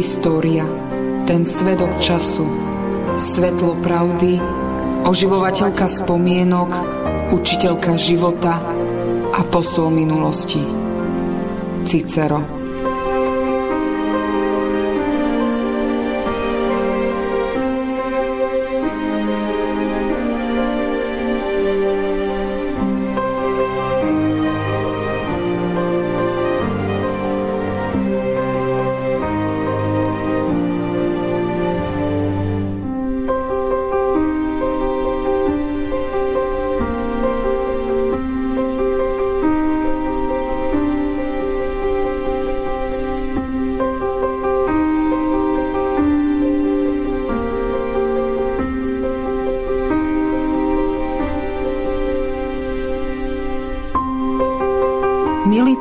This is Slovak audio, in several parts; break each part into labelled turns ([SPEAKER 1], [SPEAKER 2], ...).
[SPEAKER 1] História, ten svedok času, svetlo pravdy, oživovateľka spomienok, učiteľka života a posol minulosti. Cicero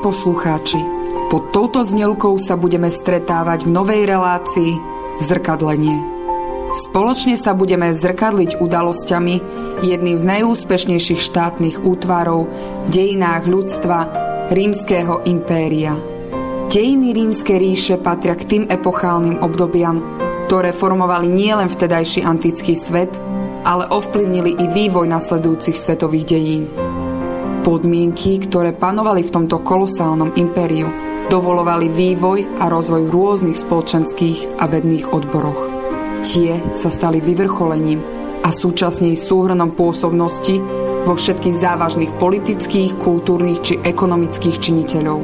[SPEAKER 1] poslucháči, pod touto znelkou sa budeme stretávať v novej relácii Zrkadlenie. Spoločne sa budeme zrkadliť udalosťami jedným z najúspešnejších štátnych útvarov v dejinách ľudstva rímskeho impéria. Dejiny rímskej ríše patria k tým epochálnym obdobiam, ktoré formovali nielen vtedajší antický svet, ale ovplyvnili i vývoj nasledujúcich svetových dejín. Podmienky, ktoré panovali v tomto kolosálnom impériu, dovolovali vývoj a rozvoj v rôznych spoločenských a vedných odboroch. Tie sa stali vyvrcholením a súčasne súhrnom pôsobnosti vo všetkých závažných politických, kultúrnych či ekonomických činiteľov.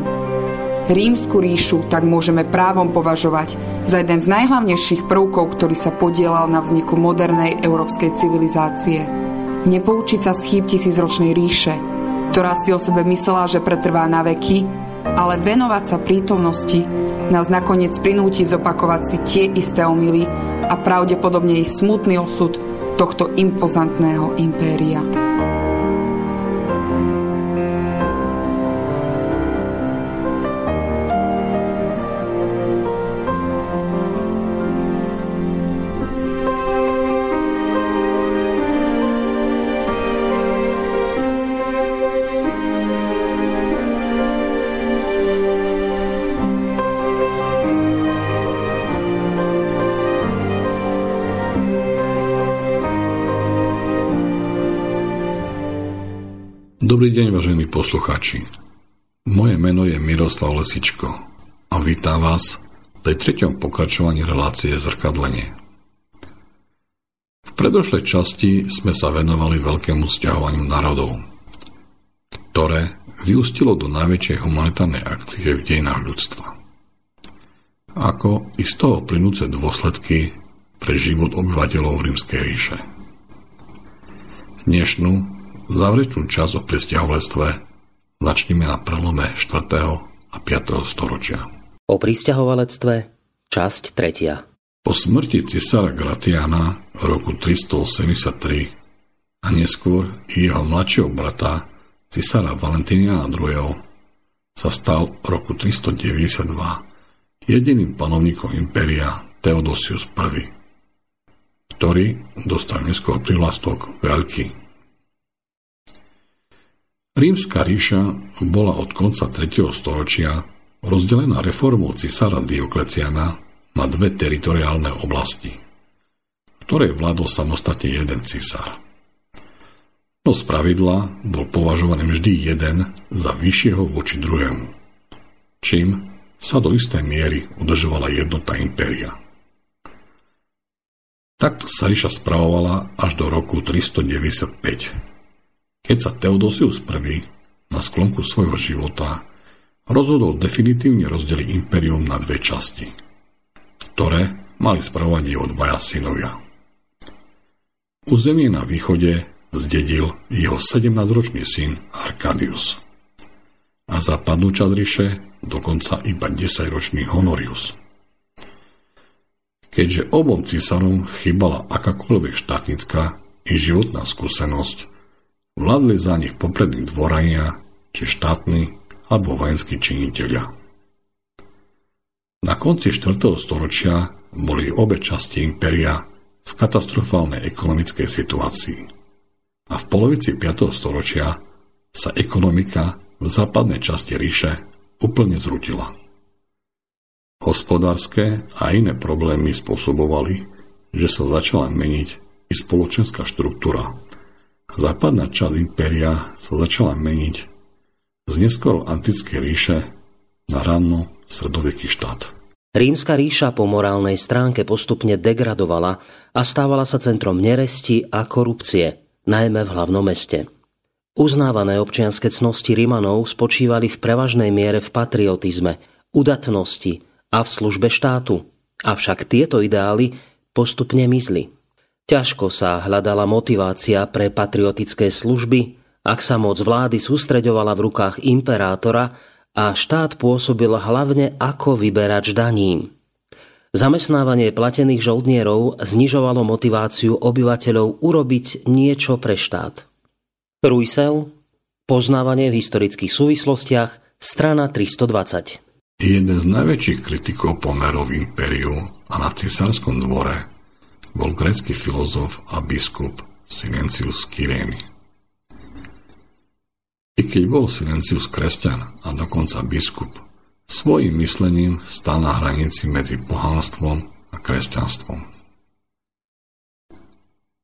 [SPEAKER 1] Rímsku ríšu tak môžeme právom považovať za jeden z najhlavnejších prvkov, ktorý sa podielal na vzniku modernej európskej civilizácie. Nepoučiť sa z chýb tisícročnej ríše, ktorá si o sebe myslela, že pretrvá na veky, ale venovať sa prítomnosti nás nakoniec prinúti zopakovať si tie isté omily a pravdepodobne ich smutný osud tohto impozantného impéria.
[SPEAKER 2] Dobrý deň, vážení poslucháči. Moje meno je Miroslav Lesičko a vítam vás pri treťom pokračovaní relácie Zrkadlenie. V predošlej časti sme sa venovali veľkému stiahovaniu národov, ktoré vyústilo do najväčšej humanitárnej akcie v dejinách ľudstva. Ako i z toho plynúce dôsledky pre život obyvateľov Rímskej ríše. Dnešnú Záverečnú časť o pristahovalectve začneme na prelome 4. a 5. storočia.
[SPEAKER 3] O pristahovalectve časť 3.
[SPEAKER 2] Po smrti cisára Gratiana v roku 383 a neskôr jeho mladšieho brata cisára Valentiniana II. sa stal v roku 392 jediným panovníkom impéria Theodosius I, ktorý dostal neskôr prihlastok Veľký. Rímska ríša bola od konca 3. storočia rozdelená reformou cisára Diokleciana na dve teritoriálne oblasti, ktoré vládol samostatne jeden cisár. No z pravidla bol považovaný vždy jeden za vyššieho voči druhému, čím sa do istej miery udržovala jednota impéria. Takto sa ríša spravovala až do roku 395, keď sa Teodosius I na sklonku svojho života rozhodol definitívne rozdeliť imperium na dve časti, ktoré mali spravovať jeho dvaja synovia. Územie na východe zdedil jeho 17-ročný syn Arcadius a západnú časť ríše dokonca iba 10-ročný Honorius. Keďže obom císarom chýbala akákoľvek štátnická i životná skúsenosť, Vládli za nich poprední dvorania, či štátni alebo vojenskí činiteľia. Na konci 4. storočia boli obe časti impéria v katastrofálnej ekonomickej situácii a v polovici 5. storočia sa ekonomika v západnej časti ríše úplne zrutila. Hospodárske a iné problémy spôsobovali, že sa začala meniť i spoločenská štruktúra. Západná časť impéria sa začala meniť z neskoro antickej ríše na ranno sredoveký štát.
[SPEAKER 3] Rímska ríša po morálnej stránke postupne degradovala a stávala sa centrom neresti a korupcie, najmä v hlavnom meste. Uznávané občianske cnosti Rimanov spočívali v prevažnej miere v patriotizme, udatnosti a v službe štátu. Avšak tieto ideály postupne mizli. Ťažko sa hľadala motivácia pre patriotické služby, ak sa moc vlády sústreďovala v rukách imperátora a štát pôsobil hlavne ako vyberač daním. Zamestnávanie platených žoldnierov znižovalo motiváciu obyvateľov urobiť niečo pre štát. Ruisel, poznávanie v historických súvislostiach, strana 320.
[SPEAKER 2] Jeden z najväčších kritikov pomerov impériu a na cisárskom dvore bol grecký filozof a biskup Silencius Kyrény. I keď bol Silencius kresťan a dokonca biskup, svojim myslením stal na hranici medzi pohanstvom a kresťanstvom.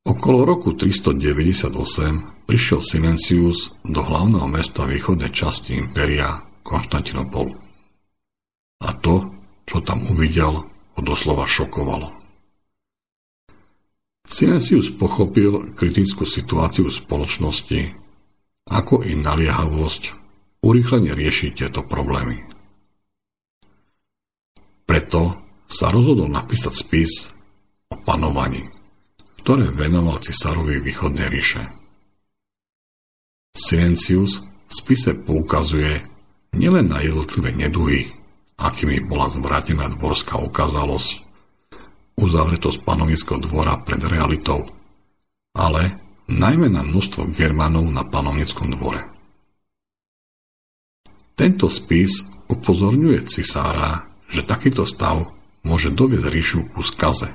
[SPEAKER 2] Okolo roku 398 prišiel Silencius do hlavného mesta východnej časti impéria Konštantinopolu. A to, čo tam uvidel, ho doslova šokovalo. Silencius pochopil kritickú situáciu spoločnosti ako i naliehavosť urýchlene riešiť tieto problémy. Preto sa rozhodol napísať spis o panovaní, ktoré venoval cisárovi východnej ríše. Silencius v spise poukazuje nielen na jednotlivé neduhy, akými bola zvrátená dvorská okázalosť, uzavretosť panovického dvora pred realitou, ale najmä na množstvo Germanov na panovnickom dvore. Tento spis upozorňuje cisára, že takýto stav môže doviesť ríšu ku skaze,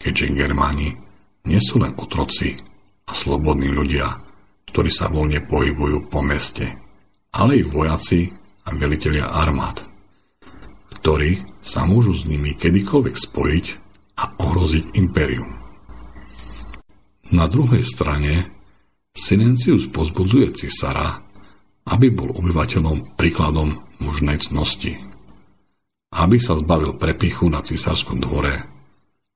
[SPEAKER 2] keďže Germáni nie sú len otroci a slobodní ľudia, ktorí sa voľne pohybujú po meste, ale i vojaci a velitelia armád, ktorí sa môžu s nimi kedykoľvek spojiť a ohroziť impérium. Na druhej strane Silencius pozbudzuje cisára, aby bol obyvateľom príkladom mužnej cnosti. Aby sa zbavil prepichu na cisárskom dvore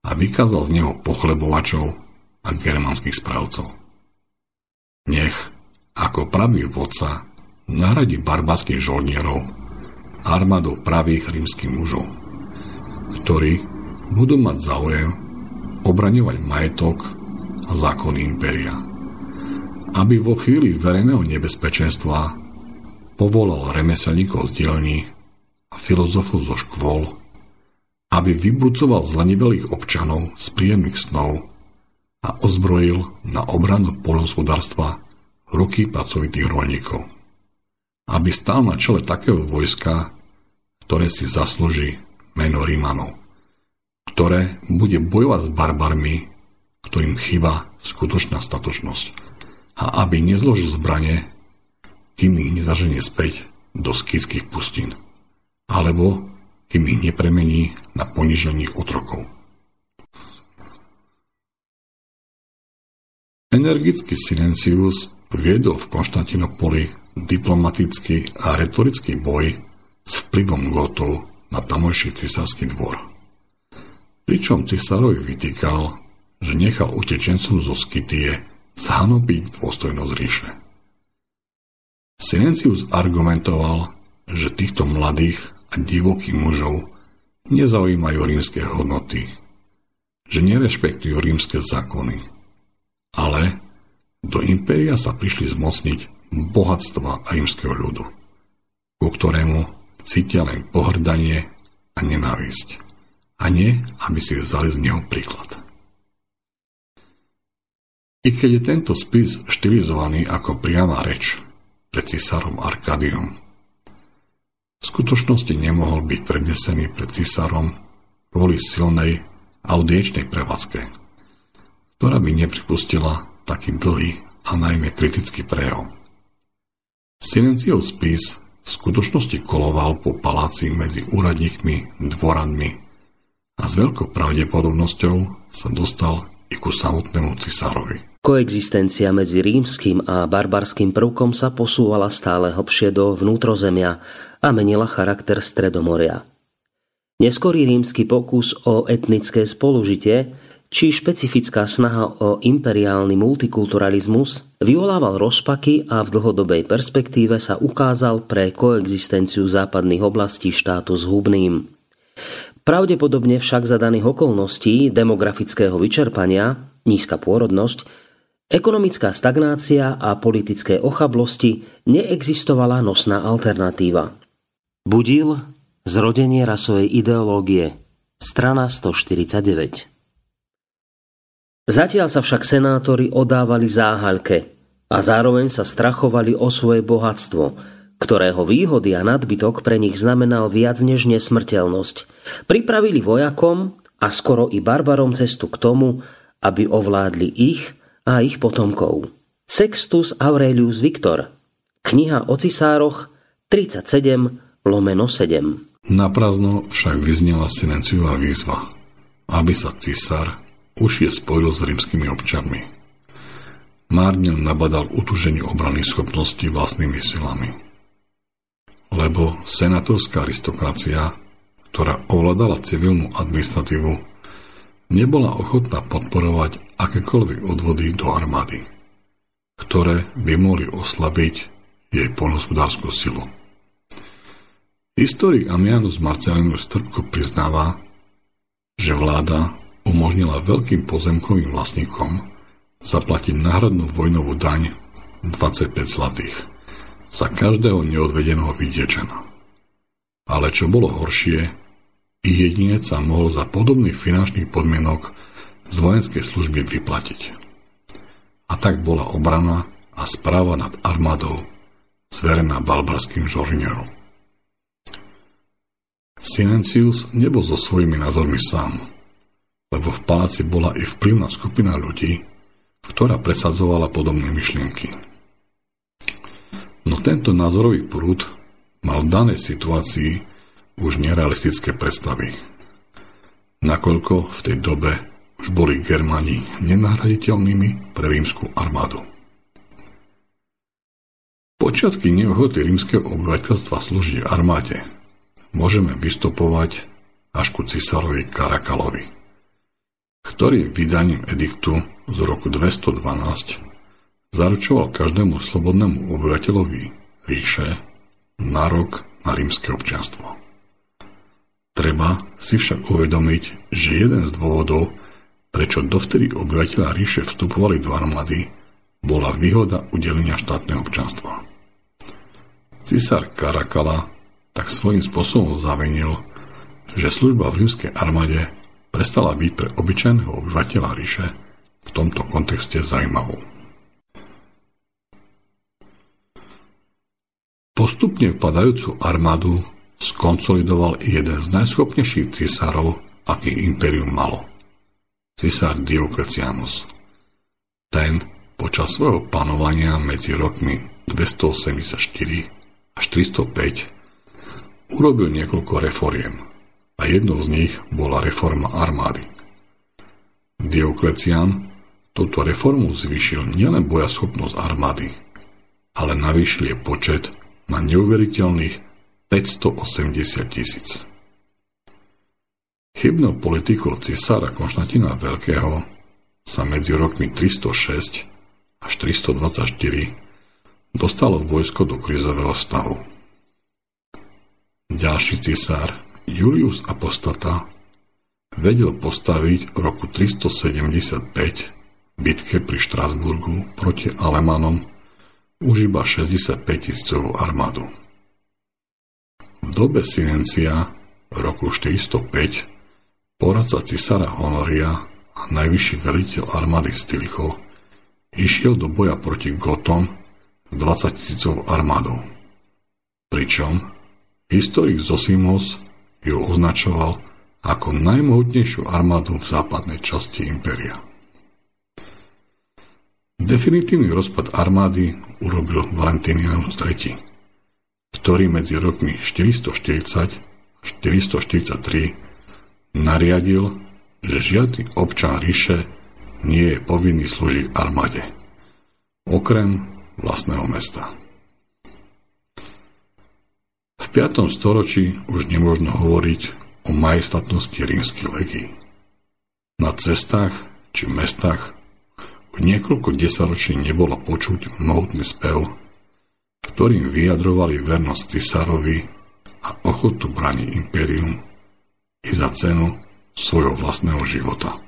[SPEAKER 2] a vykázal z neho pochlebovačov a germánskych správcov. Nech, ako pravý vodca, nahradí barbarských žolnierov armádou pravých rímskych mužov, ktorí budú mať záujem obraňovať majetok a zákony impéria. Aby vo chvíli verejného nebezpečenstva povolal remeselníkov z dielní a filozofov zo škôl, aby vybudzoval zlenivelých občanov z príjemných snov a ozbrojil na obranu polnohospodárstva ruky pracovitých rolníkov. Aby stál na čele takého vojska, ktoré si zaslúži meno Rímanov, ktoré bude bojovať s barbarmi ktorým chýba skutočná statočnosť a aby nezložil zbranie, kým ich nezaženie späť do skýtských pustín, alebo kým ich nepremení na ponižených otrokov. Energický Silencius viedol v Konštantinopoli diplomatický a retorický boj s vplyvom Gotov na tamojší cisársky dvor. Pričom cisárovi vytýkal, že nechal utečencom zo Skytie zhanobiť dôstojnosť ríše. Silencius argumentoval, že týchto mladých a divokých mužov nezaujímajú rímske hodnoty, že nerešpektujú rímske zákony, ale do impéria sa prišli zmocniť bohatstva rímskeho ľudu, ku ktorému cítia len pohrdanie a nenávisť, a nie, aby si vzali z neho príklad. I keď je tento spis štilizovaný ako priama reč pred cisárom Arkadiom, v skutočnosti nemohol byť prednesený pred cisárom kvôli silnej audiečnej prevádzke, ktorá by nepripustila taký dlhý a najmä kritický prejav. Silenciov spis v skutočnosti koloval po paláci medzi úradníkmi, dvoranmi a s veľkou pravdepodobnosťou sa dostal i ku samotnému cisárovi.
[SPEAKER 3] Koexistencia medzi rímským a barbarským prvkom sa posúvala stále hlbšie do vnútrozemia a menila charakter Stredomoria. Neskorý rímsky pokus o etnické spolužitie či špecifická snaha o imperiálny multikulturalizmus vyvolával rozpaky a v dlhodobej perspektíve sa ukázal pre koexistenciu západných oblastí štátu zhubným. Pravdepodobne však za daných okolností demografického vyčerpania, nízka pôrodnosť, ekonomická stagnácia a politické ochablosti neexistovala nosná alternatíva. Budil zrodenie rasovej ideológie, strana 149. Zatiaľ sa však senátori odávali záhaľke a zároveň sa strachovali o svoje bohatstvo, ktorého výhody a nadbytok pre nich znamenal viac než nesmrteľnosť. Pripravili vojakom a skoro i barbarom cestu k tomu, aby ovládli ich a ich potomkov. Sextus Aurelius Victor Kniha o cisároch 37 lomeno 7
[SPEAKER 2] Naprazno však vyznela silenciová výzva, aby sa cisár už je spojil s rímskymi občanmi. Márne nabadal utuženie obrany schopnosti vlastnými silami. Lebo senátorská aristokracia, ktorá ovládala civilnú administratívu, nebola ochotná podporovať akékoľvek odvody do armády, ktoré by mohli oslabiť jej poľnohospodárskú silu. Historik Amianus Marcelinus trpko priznáva, že vláda umožnila veľkým pozemkovým vlastníkom zaplatiť náhradnú vojnovú daň 25 zlatých za každého neodvedeného vidiečena. Ale čo bolo horšie, i jedinec sa mohol za podobných finančných podmienok z vojenskej služby vyplatiť. A tak bola obrana a správa nad armádou zverená balbarským žornierom. Silencius nebol so svojimi názormi sám lebo v paláci bola i vplyvná skupina ľudí, ktorá presadzovala podobné myšlienky. No tento názorový prúd mal v danej situácii už nerealistické predstavy. Nakoľko v tej dobe už boli Germáni nenahraditeľnými pre rímsku armádu. Počiatky neochoty rímskeho obyvateľstva slúžiť armáde môžeme vystupovať až ku cisárovi Karakalovi ktorý vydaním ediktu z roku 212 zaručoval každému slobodnému obyvateľovi ríše nárok na rímske občianstvo. Treba si však uvedomiť, že jeden z dôvodov, prečo dovtedy obyvateľa ríše vstupovali do armády, bola výhoda udelenia štátneho občanstva. Cisár Karakala tak svojím spôsobom zavenil, že služba v rímskej armáde prestala byť pre obyčajného obyvateľa ríše v tomto kontexte zaujímavou. Postupne vpadajúcu armádu skonsolidoval jeden z najschopnejších cisárov, aký imperium malo. Cisár Diocletianus. Ten počas svojho panovania medzi rokmi 284 až 305 urobil niekoľko reforiem – a jednou z nich bola reforma armády. Dioklecian touto reformu zvýšil nielen bojaschopnosť armády, ale navýšil je počet na neuveriteľných 580 tisíc. Chybnou politikou cisára Konštantina Veľkého sa medzi rokmi 306 až 324 dostalo vojsko do krizového stavu. Ďalší cisár Julius Apostata vedel postaviť v roku 375 bitke pri Štrasburgu proti Alemanom už iba 65 tisícovú armádu. V dobe Silencia v roku 405 poradca cisára Honoria a najvyšší veliteľ armády Stilicho išiel do boja proti Gotom s 20 tisícovou armádou. Pričom historik Zosimos ju označoval ako najmohutnejšiu armádu v západnej časti impéria. Definitívny rozpad armády urobil Valentinianus III, ktorý medzi rokmi 440 a 443 nariadil, že žiadny občan ríše nie je povinný slúžiť armáde, okrem vlastného mesta. V 5. storočí už nemôžno hovoriť o majestatnosti rímskych legí. Na cestách či mestách už niekoľko desaťročí nebolo počuť mohutný spev, ktorým vyjadrovali vernosť cisárovi a ochotu braniť impérium i za cenu svojho vlastného života.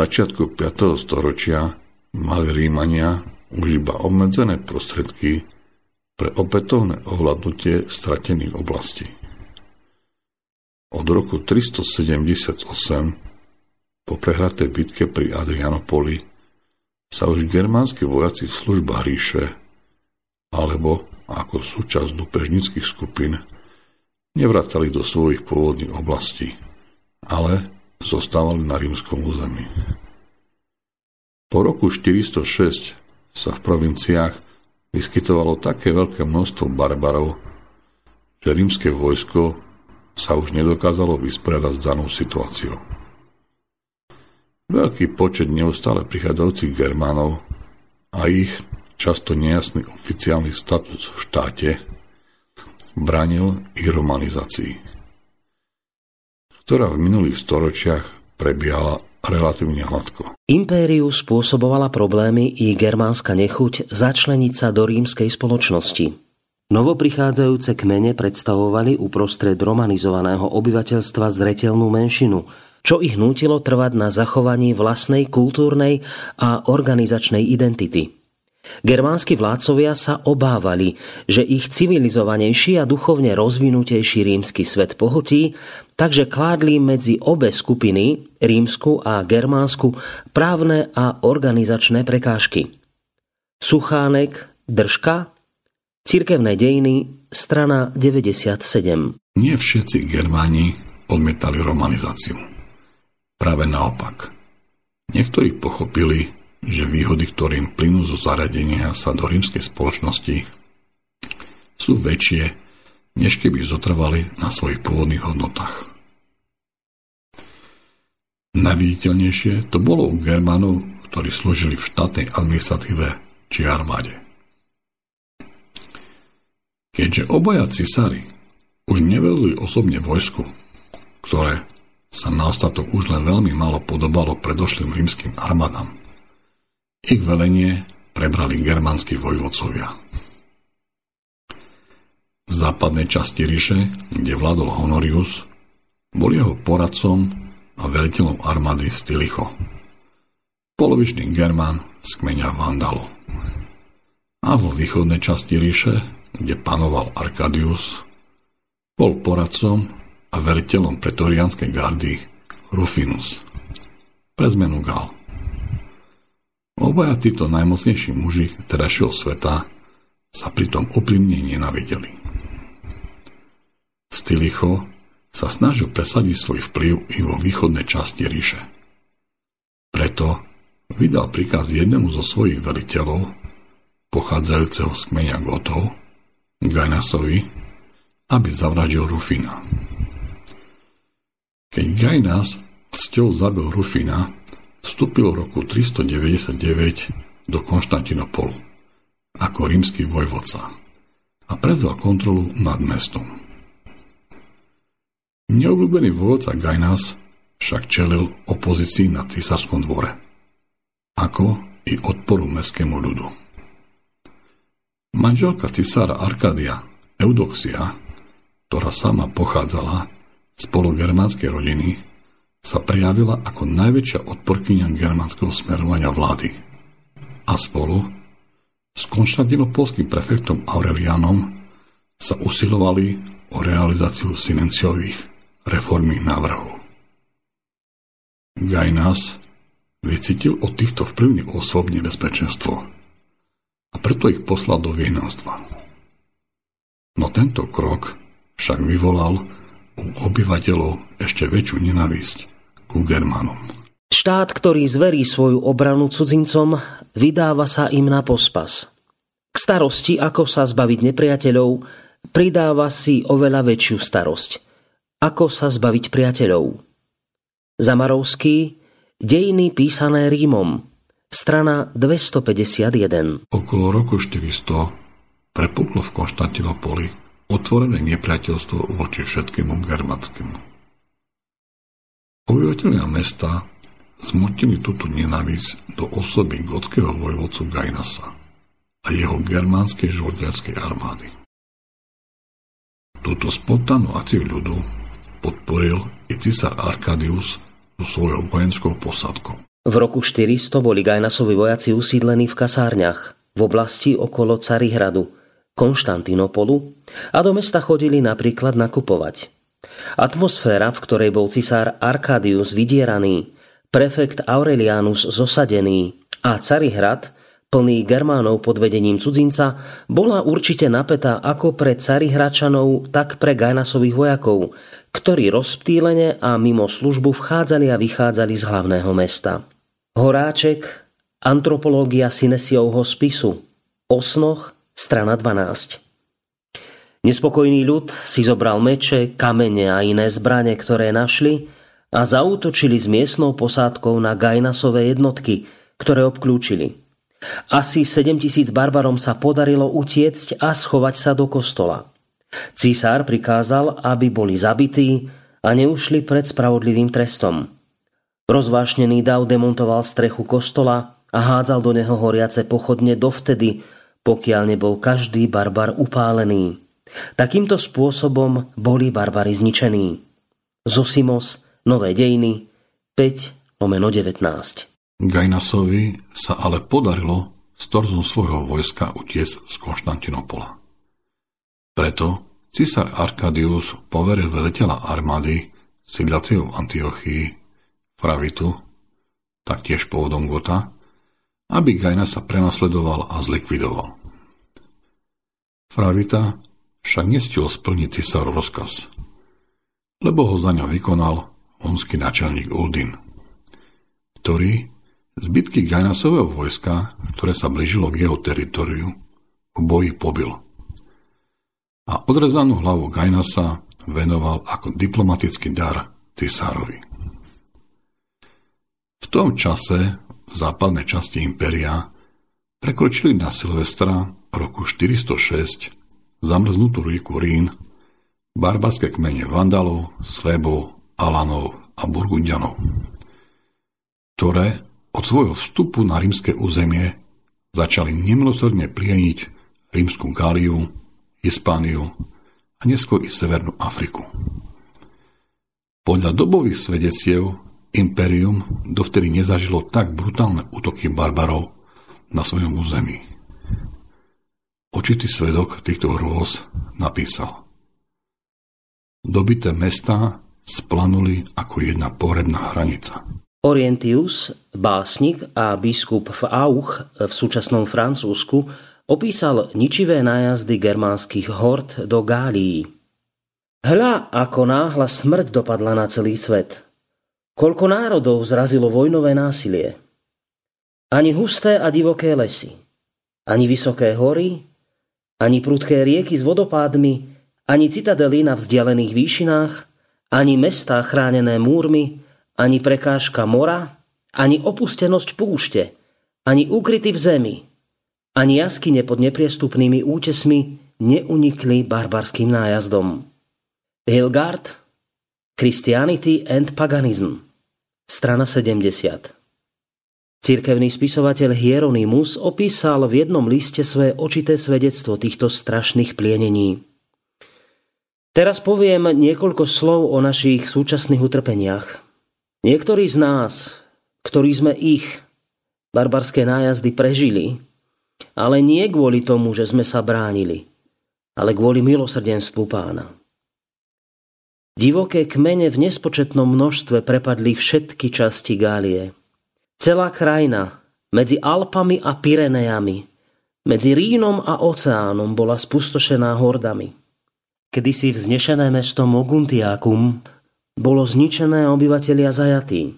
[SPEAKER 2] Začiatku 5. storočia mali Rímania už iba obmedzené prostredky pre opätovné ohľadnutie stratených oblastí. Od roku 378 po prehratej bitke pri Adrianopoli sa už germánsky vojaci v službách ríše alebo ako súčasť dupežnických skupín nevracali do svojich pôvodných oblastí, ale zostávali na rímskom území. Po roku 406 sa v provinciách vyskytovalo také veľké množstvo barbarov, že rímske vojsko sa už nedokázalo vysporiadať s danou situáciou. Veľký počet neustále prichádzajúcich Germánov a ich často nejasný oficiálny status v štáte bránil ich romanizácii ktorá v minulých storočiach prebiehala relatívne hladko.
[SPEAKER 3] Impériu spôsobovala problémy i germánska nechuť začleniť sa do rímskej spoločnosti. Novoprichádzajúce kmene predstavovali uprostred romanizovaného obyvateľstva zretelnú menšinu, čo ich nutilo trvať na zachovaní vlastnej kultúrnej a organizačnej identity – Germánsky vládcovia sa obávali, že ich civilizovanejší a duchovne rozvinutejší rímsky svet pohltí, takže kládli medzi obe skupiny, rímsku a germánsku, právne a organizačné prekážky. Suchánek, Držka, Cirkevné dejiny, strana 97.
[SPEAKER 2] Nie všetci Germáni odmietali romanizáciu. Práve naopak. Niektorí pochopili, že výhody, ktorým plynú zo zaradenia sa do rímskej spoločnosti, sú väčšie, než keby zotrvali na svojich pôvodných hodnotách. Najviditeľnejšie to bolo u Germánov, ktorí slúžili v štátnej administratíve či armáde. Keďže obaja cisári už nevedli osobne vojsku, ktoré sa na ostatok už len veľmi málo podobalo predošlým rímským armádam, ich velenie prebrali germánsky vojvodcovia. V západnej časti ríše, kde vládol Honorius, bol jeho poradcom a veliteľom armády Stylicho. Polovičný Germán z kmeňa Vandalo. A vo východnej časti ríše, kde panoval Arkadius, bol poradcom a veliteľom pretorianskej gardy Rufinus. Pre Gal. Obaja títo najmocnejší muži terajšieho sveta sa pritom úprimne nenavideli. Stylicho sa snažil presadiť svoj vplyv i vo východnej časti ríše. Preto vydal príkaz jednému zo svojich veliteľov, pochádzajúceho z kmeňa Gotov, Gajnasovi, aby zavraždil Rufina. Keď Gajnas cťou zabil Rufina, vstúpil v roku 399 do Konštantinopolu ako rímsky vojvodca a prevzal kontrolu nad mestom. Neobľúbený vojvodca Gajnas však čelil opozícii na císarskom dvore, ako i odporu mestskému ľudu. Manželka cisára Arkádia, Eudoxia, ktorá sama pochádzala z pologermánskej rodiny, sa prejavila ako najväčšia odporkynia germánskeho smerovania vlády. A spolu s konštantinopolským prefektom Aurelianom sa usilovali o realizáciu silenciových reformných návrhov. Gajnas vycítil od týchto vplyvných osôb nebezpečenstvo a preto ich poslal do vienanstva. No tento krok však vyvolal u obyvateľov ešte väčšiu nenavisť ku Germanom.
[SPEAKER 3] Štát, ktorý zverí svoju obranu cudzincom, vydáva sa im na pospas. K starosti, ako sa zbaviť nepriateľov, pridáva si oveľa väčšiu starosť. Ako sa zbaviť priateľov? Zamarovský, Dejiny písané Rímom, strana 251.
[SPEAKER 2] Okolo roku 400 prepuklo v Konštantinopoli otvorené nepriateľstvo voči všetkému germanskému. Obyvateľia mesta zmotili túto nenávisť do osoby gotského vojvodcu Gajnasa a jeho germánskej žoldiackej armády. Túto spontánnu akciu ľudu podporil i cisár Arkadius so svojou vojenskou posadkou.
[SPEAKER 3] V roku 400 boli Gajnasovi vojaci usídlení v kasárniach v oblasti okolo Carihradu – Konštantinopolu a do mesta chodili napríklad nakupovať. Atmosféra, v ktorej bol cisár Arkadius vydieraný, prefekt Aurelianus zosadený a Carihrad, plný Germánov pod vedením cudzinca, bola určite napätá ako pre Carihračanov, tak pre Gajnasových vojakov, ktorí rozptýlene a mimo službu vchádzali a vychádzali z hlavného mesta. Horáček, antropológia Sinesiovho spisu, Osnoch strana 12. Nespokojný ľud si zobral meče, kamene a iné zbrane, ktoré našli a zautočili s miestnou posádkou na Gajnasové jednotky, ktoré obklúčili. Asi 7000 barbarom sa podarilo utiecť a schovať sa do kostola. Císár prikázal, aby boli zabití a neušli pred spravodlivým trestom. Rozvášnený dav demontoval strechu kostola a hádzal do neho horiace pochodne dovtedy, pokiaľ nebol každý barbar upálený. Takýmto spôsobom boli barbary zničení. Zosimos, Nové dejiny, 5 lomeno 19.
[SPEAKER 2] Gajnasovi sa ale podarilo z torzu svojho vojska utiesť z Konštantinopola. Preto cisár Arkadius poveril veliteľa armády sídlaceho v Antiochii, Fravitu, taktiež pôvodom Gota, aby Gajna sa prenasledoval a zlikvidoval. Fravita však nestiel splniť cisár rozkaz, lebo ho za ňo vykonal onský náčelník Uldin, ktorý zbytky Gajnasového vojska, ktoré sa blížilo k jeho teritoriu, v boji pobil. A odrezanú hlavu Gajnasa venoval ako diplomatický dar cisárovi. V tom čase v západnej časti impéria prekročili na Silvestra roku 406 zamrznutú rieku Rín barbarské kmene Vandalov, Svebov, Alanov a Burgundianov, ktoré od svojho vstupu na rímske územie začali nemilosrdne plieniť rímsku Gáliu, Hispániu a neskôr i Severnú Afriku. Podľa dobových svedectiev imperium dovtedy nezažilo tak brutálne útoky barbarov na svojom území. Očitý svedok týchto hrôz napísal Dobité mesta splanuli ako jedna pohrebná hranica.
[SPEAKER 3] Orientius, básnik a biskup v Auch v súčasnom Francúzsku opísal ničivé nájazdy germánskych hord do Gálií. Hľa, ako náhla smrť dopadla na celý svet. Koľko národov zrazilo vojnové násilie. Ani husté a divoké lesy, ani vysoké hory, ani prudké rieky s vodopádmi, ani citadely na vzdialených výšinách, ani mestá chránené múrmi, ani prekážka mora, ani opustenosť púšte, ani ukryty v zemi, ani jaskyne pod nepriestupnými útesmi neunikli barbarským nájazdom. Hilgard, Christianity and Paganism, strana 70. Cirkevný spisovateľ Hieronymus opísal v jednom liste svoje očité svedectvo týchto strašných plienení. Teraz poviem niekoľko slov o našich súčasných utrpeniach. Niektorí z nás, ktorí sme ich, barbarské nájazdy, prežili, ale nie kvôli tomu, že sme sa bránili, ale kvôli milosrdenstvu pána. Divoké kmene v nespočetnom množstve prepadli všetky časti Gálie – Celá krajina medzi Alpami a Pyrenejami, medzi Rínom a oceánom bola spustošená hordami. Kedysi vznešené mesto Moguntiakum bolo zničené a obyvatelia zajatí.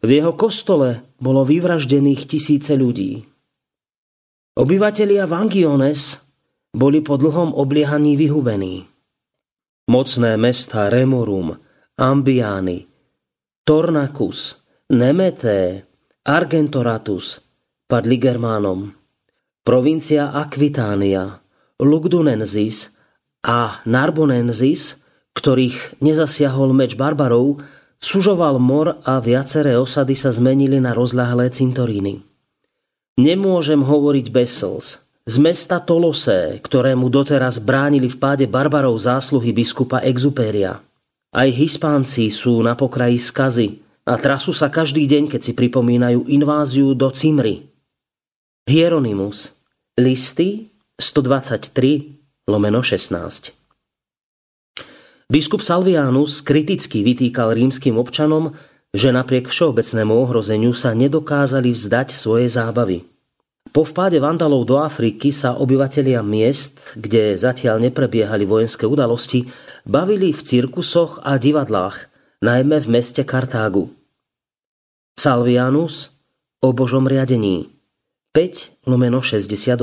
[SPEAKER 3] V jeho kostole bolo vyvraždených tisíce ľudí. Obyvatelia Vangiones boli po dlhom obliehaní vyhubení. Mocné mesta Remorum, Ambiány, Tornakus, Nemeté, Argentoratus padli Germánom. Provincia Aquitánia, Lugdunensis a Narbonensis, ktorých nezasiahol meč barbarov, sužoval mor a viaceré osady sa zmenili na rozľahlé cintoríny. Nemôžem hovoriť bez slz. Z mesta Tolosé, ktorému doteraz bránili v páde barbarov zásluhy biskupa Exuperia. Aj Hispánci sú na pokraji skazy, a trasú sa každý deň, keď si pripomínajú inváziu do Cimry. Hieronymus, listy 123 lomeno 16. Biskup Salvianus kriticky vytýkal rímským občanom, že napriek všeobecnému ohrozeniu sa nedokázali vzdať svoje zábavy. Po vpáde vandalov do Afriky sa obyvatelia miest, kde zatiaľ neprebiehali vojenské udalosti, bavili v cirkusoch a divadlách, najmä v meste Kartágu. Salvianus o Božom riadení 5 lomeno 68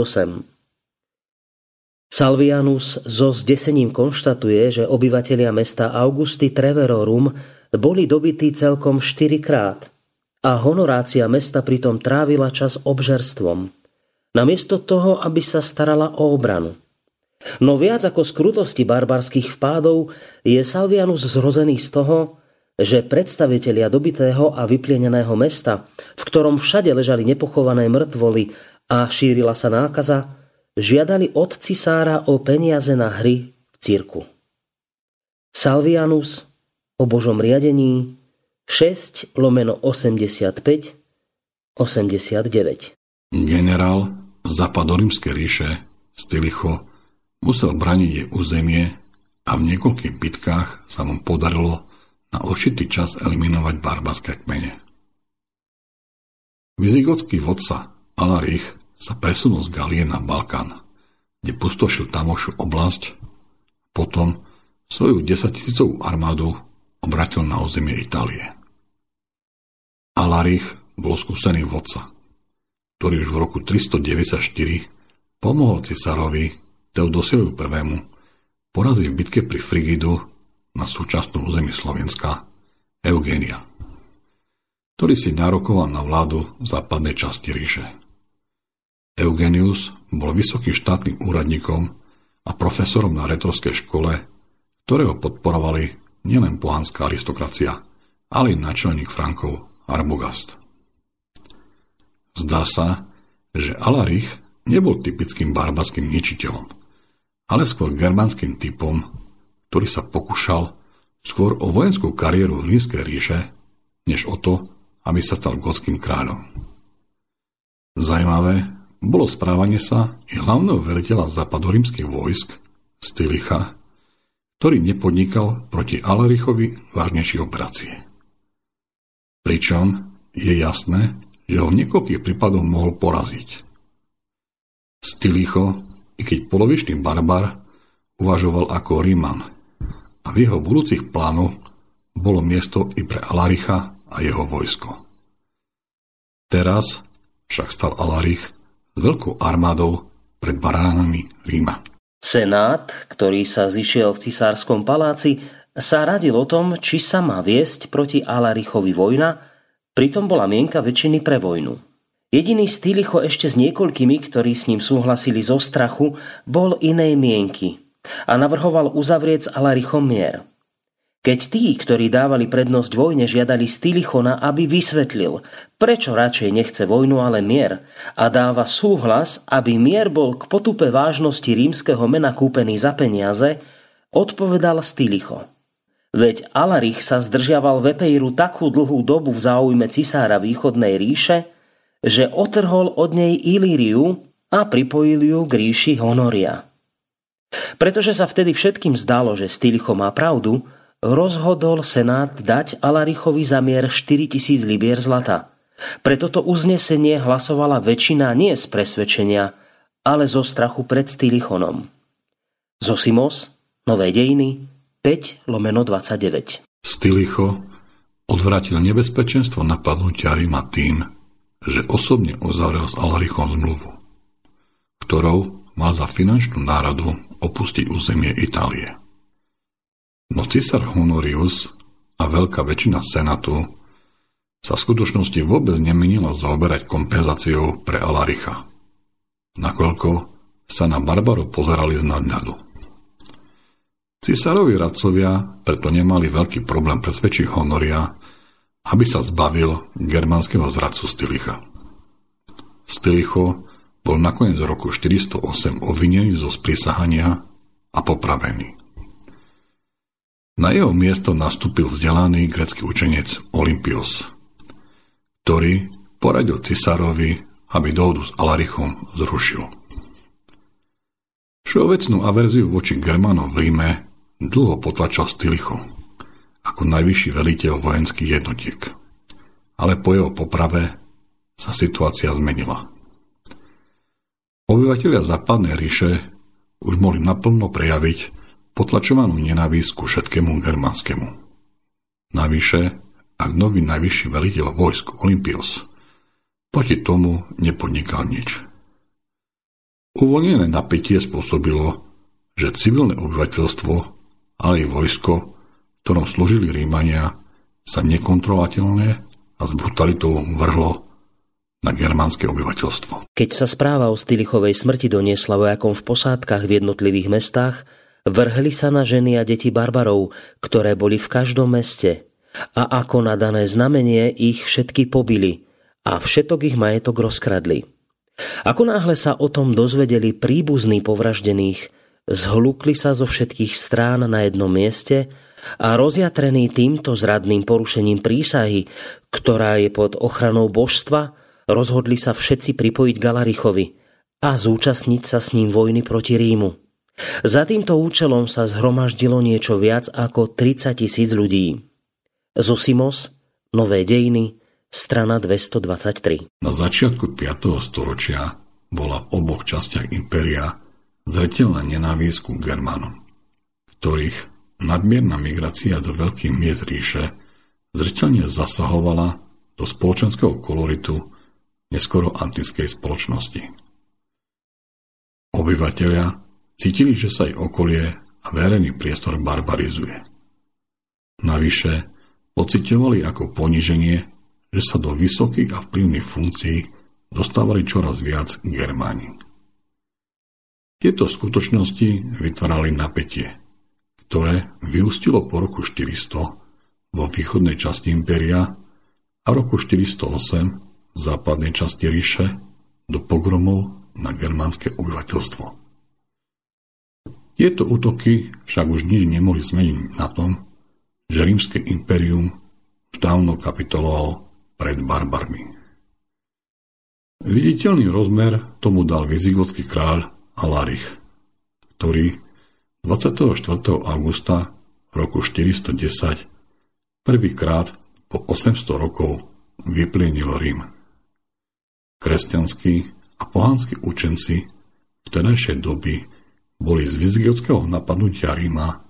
[SPEAKER 3] Salvianus so zdesením konštatuje, že obyvatelia mesta Augusty Treverorum boli dobití celkom 4 krát a honorácia mesta pritom trávila čas obžerstvom, namiesto toho, aby sa starala o obranu. No viac ako z barbarských vpádov je Salvianus zrozený z toho, že predstavitelia dobitého a vyplieneného mesta, v ktorom všade ležali nepochované mŕtvoly a šírila sa nákaza, žiadali od cisára o peniaze na hry v cirku. Salvianus o Božom riadení 6 lomeno 85 89
[SPEAKER 2] Generál Zapadorímskej ríše Stylicho musel braniť jej územie a v niekoľkých bitkách sa mu podarilo na určitý čas eliminovať barbarské kmene. Vizigotský vodca Alarich sa presunul z Galie na Balkán, kde pustošil tamošiu oblasť, potom svoju desatisícovú armádu obratil na územie Itálie. Alarich bol skúsený vodca, ktorý už v roku 394 pomohol cisárovi Teodosiovi I poraziť v bitke pri Frigidu na súčasnú území Slovenska Eugénia, ktorý si narokoval na vládu v západnej časti ríše. Eugenius bol vysokým štátnym úradníkom a profesorom na retorskej škole, ktorého podporovali nielen pohánska aristokracia, ale i načelník Frankov Arbogast. Zdá sa, že Alarich nebol typickým barbarským ničiteľom, ale skôr germánskym typom, ktorý sa pokúšal skôr o vojenskú kariéru v rímskej ríše, než o to, aby sa stal gotským kráľom. Zajímavé bolo správanie sa i hlavného veliteľa západorímskych vojsk, Stylicha, ktorý nepodnikal proti Alerichovi vážnejšie operácie. Pričom je jasné, že ho v niekoľkých prípadoch mohol poraziť. Stylicho, i keď polovičný barbar, uvažoval ako Ríman a v jeho budúcich plánoch bolo miesto i pre Alaricha a jeho vojsko. Teraz však stal Alarich s veľkou armádou pred baránami Ríma.
[SPEAKER 3] Senát, ktorý sa zišiel v cisárskom paláci, sa radil o tom, či sa má viesť proti Alarichovi vojna, pritom bola mienka väčšiny pre vojnu. Jediný Stylicho ešte s niekoľkými, ktorí s ním súhlasili zo strachu, bol inej mienky a navrhoval uzavrieť s Alarichom mier. Keď tí, ktorí dávali prednosť vojne, žiadali Stylichona, aby vysvetlil, prečo radšej nechce vojnu, ale mier a dáva súhlas, aby mier bol k potupe vážnosti rímskeho mena kúpený za peniaze, odpovedal Stylicho. Veď Alarich sa zdržiaval v Epeiru takú dlhú dobu v záujme cisára východnej ríše, že otrhol od nej Ilíriu a pripojil ju k ríši Honoria. Pretože sa vtedy všetkým zdalo, že Stylicho má pravdu, rozhodol Senát dať Alarichovi za mier 4000 libier zlata. Pre toto uznesenie hlasovala väčšina nie z presvedčenia, ale zo strachu pred Stylichonom. Zosimos, Nové dejiny, 5 lomeno 29.
[SPEAKER 2] Stylicho odvratil nebezpečenstvo napadnutia Ríma tým, že osobne uzavrel s Alarichom zmluvu, ktorou mal za finančnú náradu opustiť územie Itálie. No cisár Honorius a veľká väčšina senátu sa v skutočnosti vôbec nemenila zaoberať kompenzáciou pre Alaricha, nakoľko sa na Barbaru pozerali z nadňadu. Cisárovi radcovia preto nemali veľký problém presvedčiť Honoria, aby sa zbavil germánskeho zradcu Stylicha. Stylicho bol nakoniec roku 408 obvinený zo sprísahania a popravený. Na jeho miesto nastúpil vzdelaný grecký učenec Olympios, ktorý poradil cisárovi, aby dohodu s Alarichom zrušil. Všeobecnú averziu voči Germanom v Ríme dlho potlačal Stylicho ako najvyšší veliteľ vojenských jednotiek. Ale po jeho poprave sa situácia zmenila. Obyvatelia západnej ríše už mohli naplno prejaviť potlačovanú nenávisť ku všetkému germánskému. Navyše, ak nový najvyšší veliteľ vojsk Olympios proti tomu nepodnikal nič. Uvoľnené napätie spôsobilo, že civilné obyvateľstvo, ale aj vojsko, v ktorom slúžili Rímania, sa nekontrolovateľne a s brutalitou vrhlo na germánske obyvateľstvo.
[SPEAKER 3] Keď sa správa o Stylichovej smrti doniesla vojakom v posádkach v jednotlivých mestách, Vrhli sa na ženy a deti barbarov, ktoré boli v každom meste. A ako na dané znamenie ich všetky pobili a všetok ich majetok rozkradli. Ako náhle sa o tom dozvedeli príbuzní povraždených, zhlukli sa zo všetkých strán na jednom mieste a rozjatrení týmto zradným porušením prísahy, ktorá je pod ochranou božstva, rozhodli sa všetci pripojiť Galarichovi a zúčastniť sa s ním vojny proti Rímu. Za týmto účelom sa zhromaždilo niečo viac ako 30 tisíc ľudí. Zosimos, Nové dejiny, strana 223.
[SPEAKER 2] Na začiatku 5. storočia bola v oboch častiach impéria zretelná nenávisť ku Germánom, ktorých nadmierna migrácia do veľkých miest ríše zretelne zasahovala do spoločenského koloritu neskoro antickej spoločnosti. Obyvatelia Cítili, že sa ich okolie a verejný priestor barbarizuje. Navyše pocitovali ako poníženie, že sa do vysokých a vplyvných funkcií dostávali čoraz viac Germáni. Tieto skutočnosti vytvárali napätie, ktoré vyústilo po roku 400 vo východnej časti impéria a roku 408 v západnej časti ríše do pogromov na germánske obyvateľstvo. Tieto útoky však už nič nemohli zmeniť na tom, že rímske impérium už dávno kapitulovalo pred barbarmi. Viditeľný rozmer tomu dal vizigotský kráľ Alarich, ktorý 24. augusta roku 410 prvýkrát po 800 rokov vyplienil Rím. Kresťanskí a pohanskí učenci vtedajšej doby boli z vizigotského napadnutia Ríma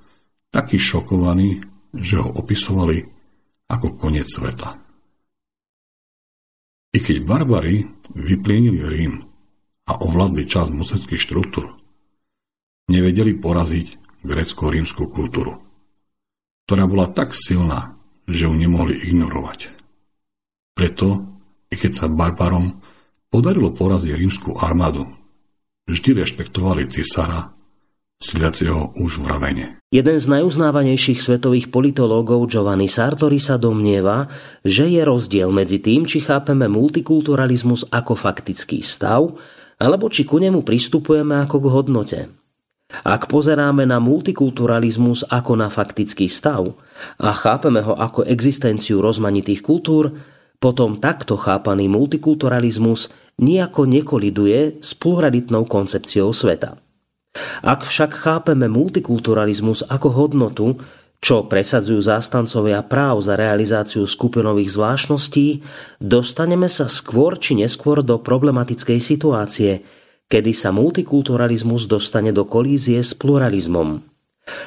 [SPEAKER 2] takí šokovaní, že ho opisovali ako koniec sveta. I keď barbary vyplienili Rím a ovládli časť mocenských štruktúr, nevedeli poraziť grécko-rímskú kultúru, ktorá bola tak silná, že ju nemohli ignorovať. Preto, i keď sa barbarom podarilo poraziť rímsku armádu, vždy rešpektovali cisára Siliaceho už v ravene.
[SPEAKER 3] Jeden z najuznávanejších svetových politológov Giovanni Sartori sa domnieva, že je rozdiel medzi tým, či chápeme multikulturalizmus ako faktický stav, alebo či ku nemu pristupujeme ako k hodnote. Ak pozeráme na multikulturalizmus ako na faktický stav a chápeme ho ako existenciu rozmanitých kultúr, potom takto chápaný multikulturalizmus nijako nekoliduje s pluralitnou koncepciou sveta. Ak však chápeme multikulturalizmus ako hodnotu, čo presadzujú zástancovia práv za realizáciu skupinových zvláštností, dostaneme sa skôr či neskôr do problematickej situácie, kedy sa multikulturalizmus dostane do kolízie s pluralizmom.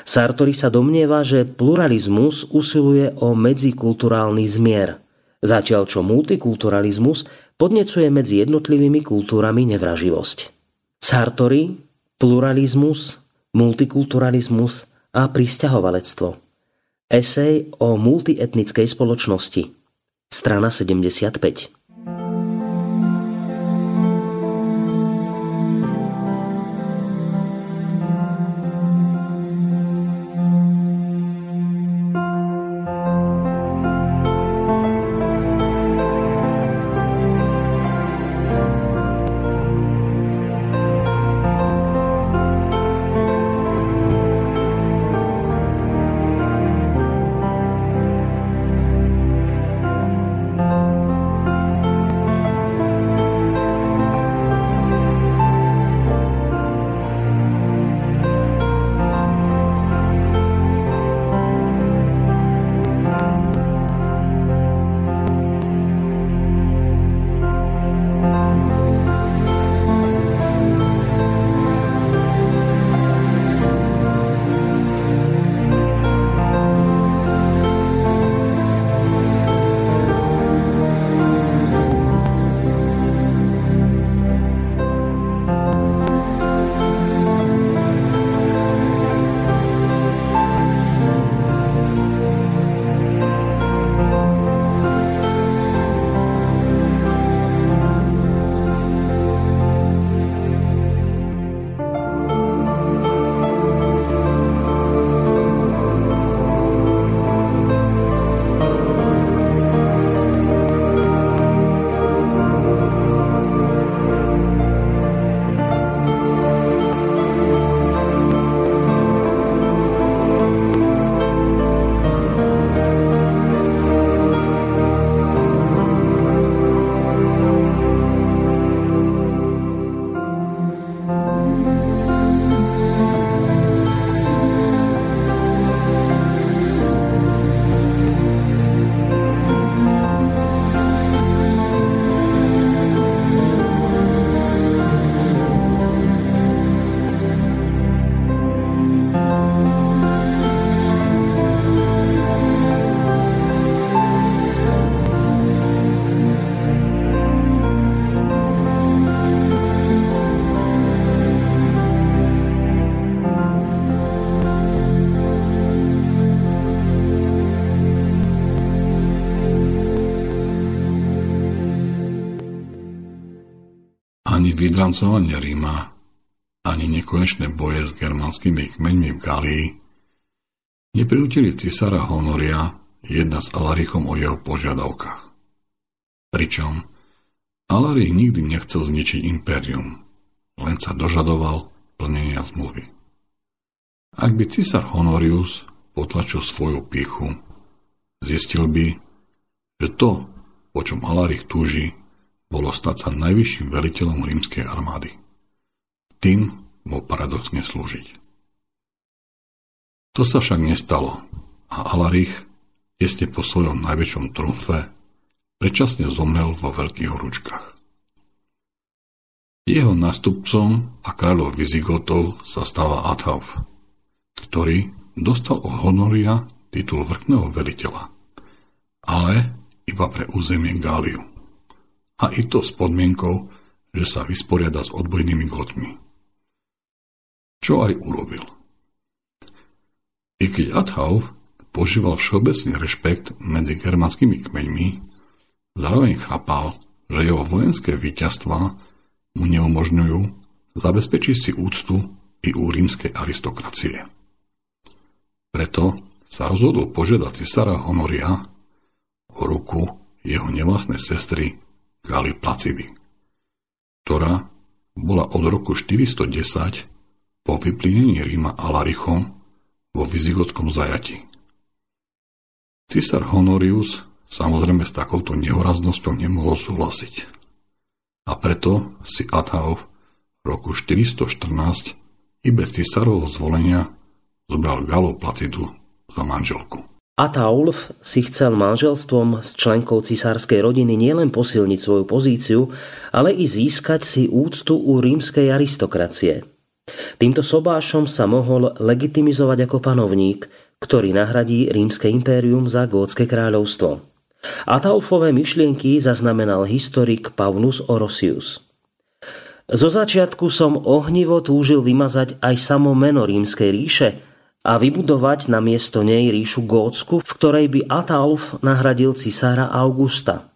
[SPEAKER 3] Sartori sa domnieva, že pluralizmus usiluje o medzikulturálny zmier, zatiaľ čo multikulturalizmus podnecuje medzi jednotlivými kultúrami nevraživosť. Sartori pluralizmus, multikulturalizmus a pristahovalectvo. Esej o multietnickej spoločnosti. Strana 75.
[SPEAKER 2] vydrancovanie Ríma ani nekonečné boje s germánskymi kmeňmi v Galii neprinútili cisára Honoria jedna s Alarichom o jeho požiadavkách. Pričom Alari nikdy nechcel zničiť impérium, len sa dožadoval plnenia zmluvy. Ak by cisár Honorius potlačil svoju píchu, zistil by, že to, po čom Alarich túži, bolo stať sa najvyšším veliteľom rímskej armády. Tým bol paradoxne slúžiť. To sa však nestalo a Alarich, tesne po svojom najväčšom trúmfe, predčasne zomrel vo veľkých horúčkach. Jeho nástupcom a kráľov Vizigotov sa stáva Athauf, ktorý dostal od Honoria titul vrchného veliteľa, ale iba pre územie Gáliu. A i to s podmienkou, že sa vysporiada s odbojnými gotmi. Čo aj urobil. I keď Athauf požíval všeobecný rešpekt medzi germánskymi kmeňmi, Zároveň chápal, že jeho vojenské víťazstva mu neumožňujú zabezpečiť si úctu i u rímskej aristokracie. Preto sa rozhodol požiadať cisára Honoria o ruku jeho nevlastnej sestry Gali Placidy, ktorá bola od roku 410 po vyplínení Ríma Alarichom vo vizigotskom zajati. Cisár Honorius Samozrejme s takouto nehoraznosťou nemohol súhlasiť. A preto si Athauf v roku 414 i bez cisárovho zvolenia zobral Galu Placidu za manželku.
[SPEAKER 3] Ataulf si chcel manželstvom s členkou cisárskej rodiny nielen posilniť svoju pozíciu, ale i získať si úctu u rímskej aristokracie. Týmto sobášom sa mohol legitimizovať ako panovník, ktorý nahradí rímske impérium za gótske kráľovstvo. Ataulfové myšlienky zaznamenal historik Pavnus Orosius. Zo začiatku som ohnivo túžil vymazať aj samo meno rímskej ríše a vybudovať na miesto nej ríšu Gótsku, v ktorej by Ataulf nahradil cisára Augusta.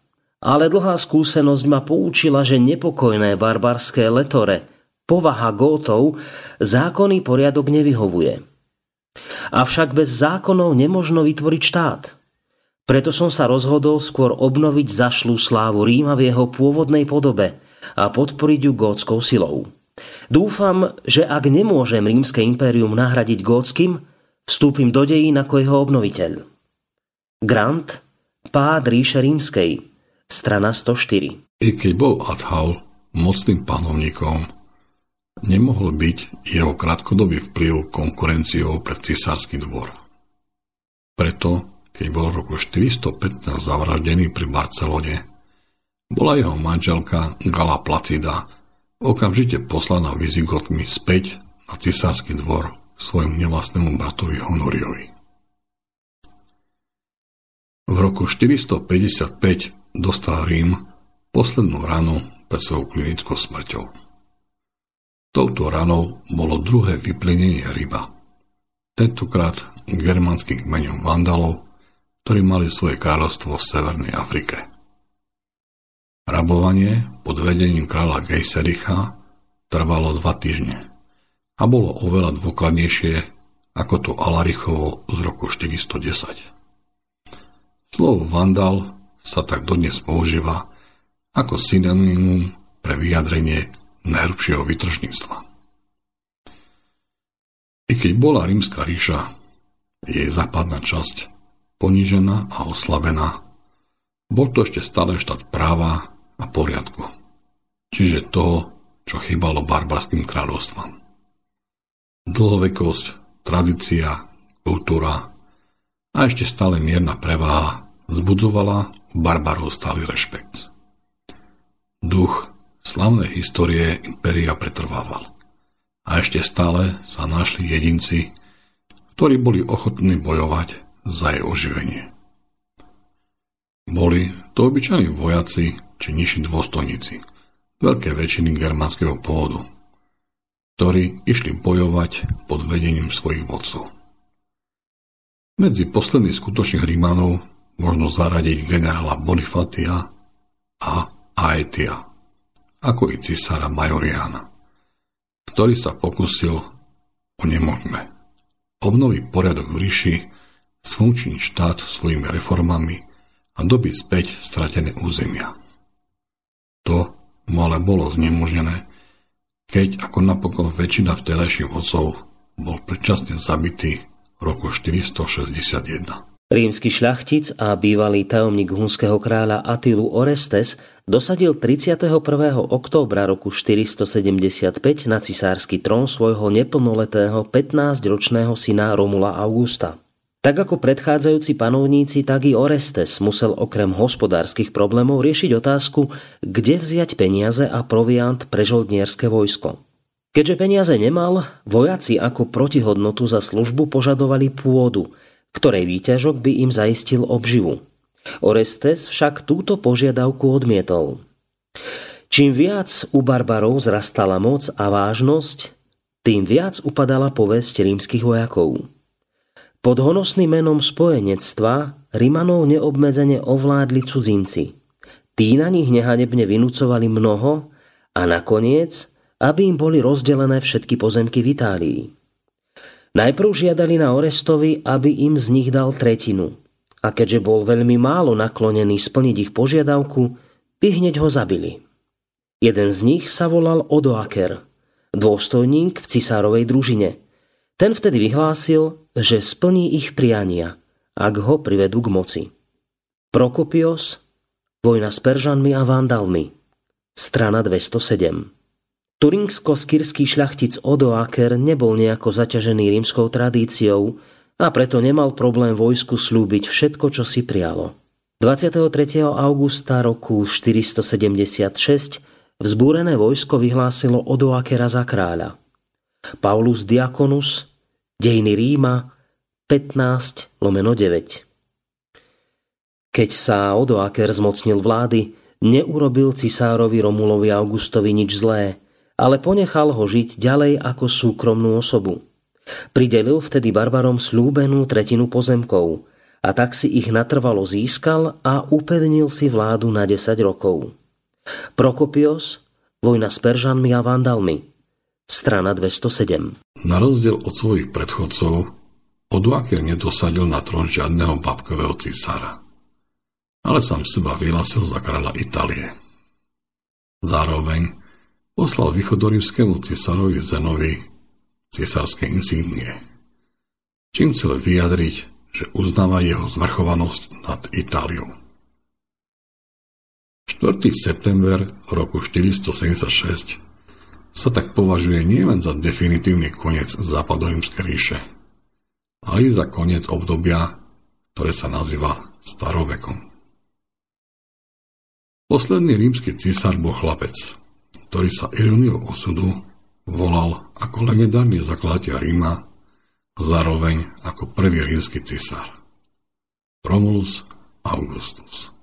[SPEAKER 3] Ale dlhá skúsenosť ma poučila, že nepokojné barbarské letore, povaha Gótov, zákonný poriadok nevyhovuje. Avšak bez zákonov nemožno vytvoriť štát – preto som sa rozhodol skôr obnoviť zašlú slávu Ríma v jeho pôvodnej podobe a podporiť ju gótskou silou. Dúfam, že ak nemôžem rímske impérium nahradiť gótským, vstúpim do dejín ako jeho obnoviteľ. Grant, Pád ríše rímskej, strana 104.
[SPEAKER 2] I keď bol Adhal mocným panovníkom, nemohol byť jeho krátkodobý vplyv konkurenciou pred cisársky dvor. Preto keď bol v roku 415 zavraždený pri Barcelone, bola jeho manželka Gala Placida okamžite poslaná Vizigotmi späť na cisársky dvor svojmu nevlastnému bratovi Honoriovi. V roku 455 dostal Rím poslednú ranu pred svojou klinickou smrťou. Touto ranou bolo druhé vyplenenie ryba. Tentokrát germánskych kmeňom Vandalov ktorí mali svoje kráľovstvo v Severnej Afrike. Rabovanie pod vedením kráľa Gejsericha trvalo dva týždne a bolo oveľa dôkladnejšie ako to Alarichovo z roku 410. Slovo vandal sa tak dodnes používa ako synonymum pre vyjadrenie najhrubšieho vytržníctva. I keď bola rímska ríša, jej západná časť ponížená a oslabená. Bol to ešte stále štát práva a poriadku. Čiže toho, čo chýbalo barbarským kráľovstvám. Dlhovekosť, tradícia, kultúra a ešte stále mierna preváha vzbudzovala barbarov stály rešpekt. Duch slavnej histórie impéria pretrvával. A ešte stále sa našli jedinci, ktorí boli ochotní bojovať za jej oživenie. Boli to obyčajní vojaci či nižší dôstojníci, veľké väčšiny germánskeho pôvodu, ktorí išli bojovať pod vedením svojich vodcov. Medzi posledných skutočných Rímanov možno zaradiť generála Bonifatia a Aetia, ako i cisára Majoriana, ktorý sa pokusil o nemožné obnoviť poriadok v ríši sfunkčniť štát svojimi reformami a dobiť späť stratené územia. To mu ale bolo znemožnené, keď ako napokon väčšina vtedajších vodcov bol predčasne zabitý v roku 461.
[SPEAKER 3] Rímsky šľachtic a bývalý tajomník hunského kráľa Atilu Orestes dosadil 31. októbra roku 475 na cisársky trón svojho neplnoletého 15-ročného syna Romula Augusta. Tak ako predchádzajúci panovníci, tak i Orestes musel okrem hospodárskych problémov riešiť otázku, kde vziať peniaze a proviant pre žoldnierské vojsko. Keďže peniaze nemal, vojaci ako protihodnotu za službu požadovali pôdu – ktorej výťažok by im zaistil obživu. Orestes však túto požiadavku odmietol. Čím viac u barbarov zrastala moc a vážnosť, tým viac upadala povesť rímskych vojakov. Pod honosným menom spojenectva Rimanov neobmedzene ovládli cudzinci. Tí na nich nehanebne vynúcovali mnoho a nakoniec, aby im boli rozdelené všetky pozemky v Itálii. Najprv žiadali na Orestovi, aby im z nich dal tretinu. A keďže bol veľmi málo naklonený splniť ich požiadavku, by hneď ho zabili. Jeden z nich sa volal Odoaker, dôstojník v cisárovej družine. Ten vtedy vyhlásil, že splní ich priania, ak ho privedú k moci. Prokopios, vojna s Peržanmi a Vandalmi, strana 207. Turingsko-skyrský šľachtic Odoaker nebol nejako zaťažený rímskou tradíciou a preto nemal problém vojsku slúbiť všetko, čo si prialo. 23. augusta roku 476 vzbúrené vojsko vyhlásilo Odoakera za kráľa. Paulus Diakonus, Dejiny Ríma, 15 lomeno 9. Keď sa Odoaker zmocnil vlády, neurobil cisárovi Romulovi Augustovi nič zlé – ale ponechal ho žiť ďalej ako súkromnú osobu. Pridelil vtedy barbarom slúbenú tretinu pozemkov a tak si ich natrvalo získal a upevnil si vládu na 10 rokov. Prokopios, vojna s Peržanmi a Vandalmi, strana 207.
[SPEAKER 2] Na rozdiel od svojich predchodcov, Odoaker nedosadil na trón žiadneho babkového cisára, ale sám seba vyhlásil za kráľa Itálie. Zároveň poslal východorímskému cisárovi Zenovi cisárske insígnie, čím chcel vyjadriť, že uznáva jeho zvrchovanosť nad Itáliou. 4. september roku 476 sa tak považuje nielen za definitívny koniec západorímskej ríše, ale i za koniec obdobia, ktoré sa nazýva starovekom. Posledný rímsky císar bol chlapec, ktorý sa ironiou osudu volal ako legendárny zakladateľ Ríma, zároveň ako prvý rímsky cisár. Romulus Augustus.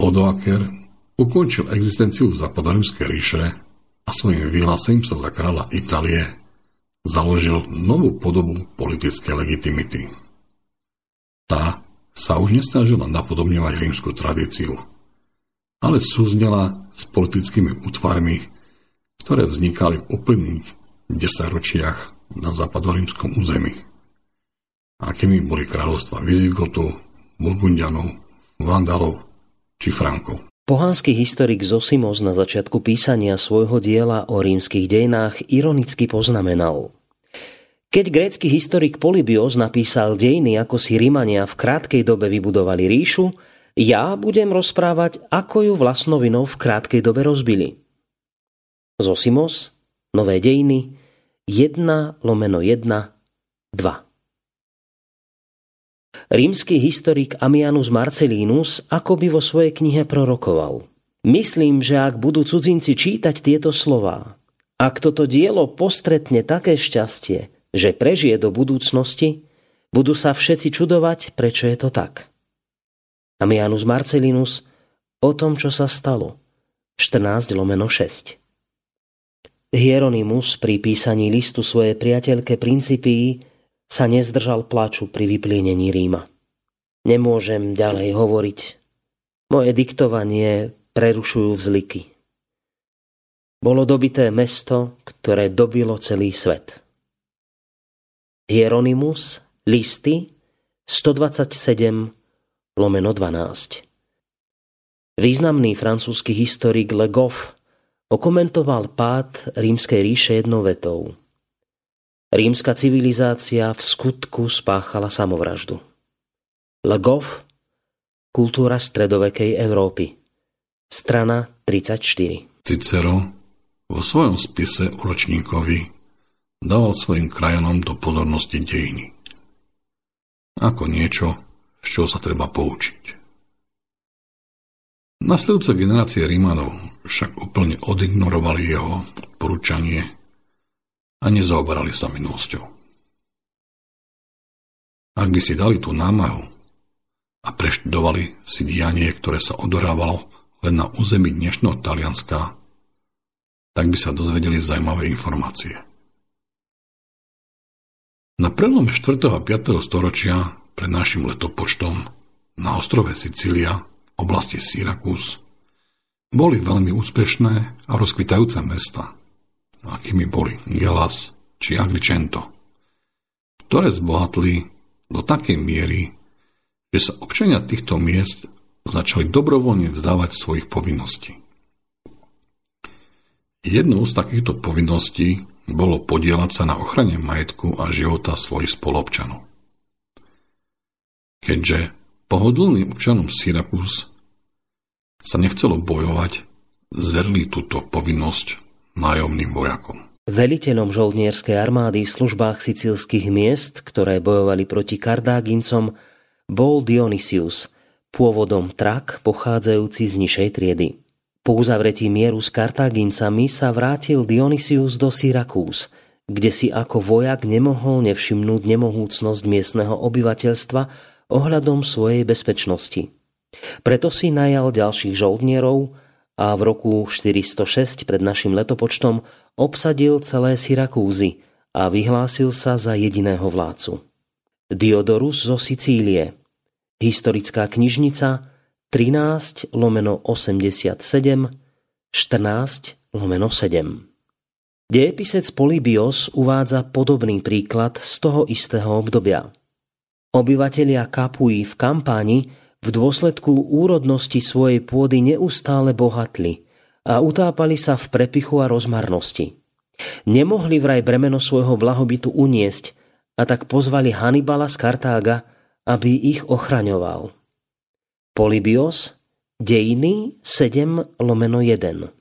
[SPEAKER 2] Odoaker ukončil existenciu západorímskej ríše a svojim vyhlásením sa za kráľa Itálie založil novú podobu politickej legitimity. Tá sa už nesnažila napodobňovať rímsku tradíciu – ale súznela s politickými útvarmi, ktoré vznikali v úplných desaťročiach na západorímskom území. Akými boli kráľovstva Vizigotov, Burgundianov, Vandalov či Frankov.
[SPEAKER 3] Pohanský historik Zosimos na začiatku písania svojho diela o rímskych dejinách ironicky poznamenal. Keď grécky historik Polybios napísal dejiny, ako si Rímania v krátkej dobe vybudovali ríšu, ja budem rozprávať, ako ju vlastnovinou v krátkej dobe rozbili. Zosimos, Nové dejiny, 1 lomeno 1, 2. Rímsky historik Amianus Marcellinus akoby vo svojej knihe prorokoval. Myslím, že ak budú cudzinci čítať tieto slová, ak toto dielo postretne také šťastie, že prežije do budúcnosti, budú sa všetci čudovať, prečo je to tak. Amianus Marcelinus o tom, čo sa stalo. 14 lomeno 6. Hieronymus pri písaní listu svojej priateľke Principii sa nezdržal plaču pri vyplienení Ríma. Nemôžem ďalej hovoriť. Moje diktovanie prerušujú vzliky. Bolo dobité mesto, ktoré dobilo celý svet. Hieronymus, listy 127 lomeno 12. Významný francúzsky historik Le Goff okomentoval pád rímskej ríše jednou vetou. Rímska civilizácia v skutku spáchala samovraždu. Le Goff, Kultúra stredovekej Európy. Strana 34.
[SPEAKER 2] Cicero vo svojom spise ročníkovi dával svojim krajanom do pozornosti dejiny. Ako niečo, z čoho sa treba poučiť. Nasledujúce generácie Rímanov však úplne odignorovali jeho odporúčanie a nezaoberali sa minulosťou. Ak by si dali tú námahu a preštudovali si dianie, ktoré sa odohrávalo len na území dnešného Talianska, tak by sa dozvedeli zaujímavé informácie. Na prelome 4. a 5. storočia pred našim letopočtom na ostrove Sicília oblasti Syrakus boli veľmi úspešné a rozkvitajúce mesta, akými boli Gelas či Agricento, ktoré zbohatli do takej miery, že sa občania týchto miest začali dobrovoľne vzdávať svojich povinností. Jednou z takýchto povinností bolo podielať sa na ochrane majetku a života svojich spolobčanov. Keďže Pohodlným občanom Syrakus sa nechcelo bojovať, zverili túto povinnosť nájomným vojakom.
[SPEAKER 3] Veliteľom žoldnierskej armády v službách sicilských miest, ktoré bojovali proti Kardágincom, bol Dionysius, pôvodom trak pochádzajúci z nižšej triedy. Po uzavretí mieru s Kartágincami sa vrátil Dionysius do Syrakús, kde si ako vojak nemohol nevšimnúť nemohúcnosť miestneho obyvateľstva ohľadom svojej bezpečnosti. Preto si najal ďalších žoldnierov a v roku 406 pred našim letopočtom obsadil celé Syrakúzy a vyhlásil sa za jediného vládcu. Diodorus zo Sicílie. Historická knižnica 13 lomeno 87 14 lomeno 7 Dejepisec Polybios uvádza podobný príklad z toho istého obdobia – Obyvatelia Kapuji v kampáni v dôsledku úrodnosti svojej pôdy neustále bohatli a utápali sa v prepichu a rozmarnosti. Nemohli vraj bremeno svojho blahobytu uniesť a tak pozvali Hannibala z Kartága, aby ich ochraňoval. Polybios, dejiny 7 lomeno 1.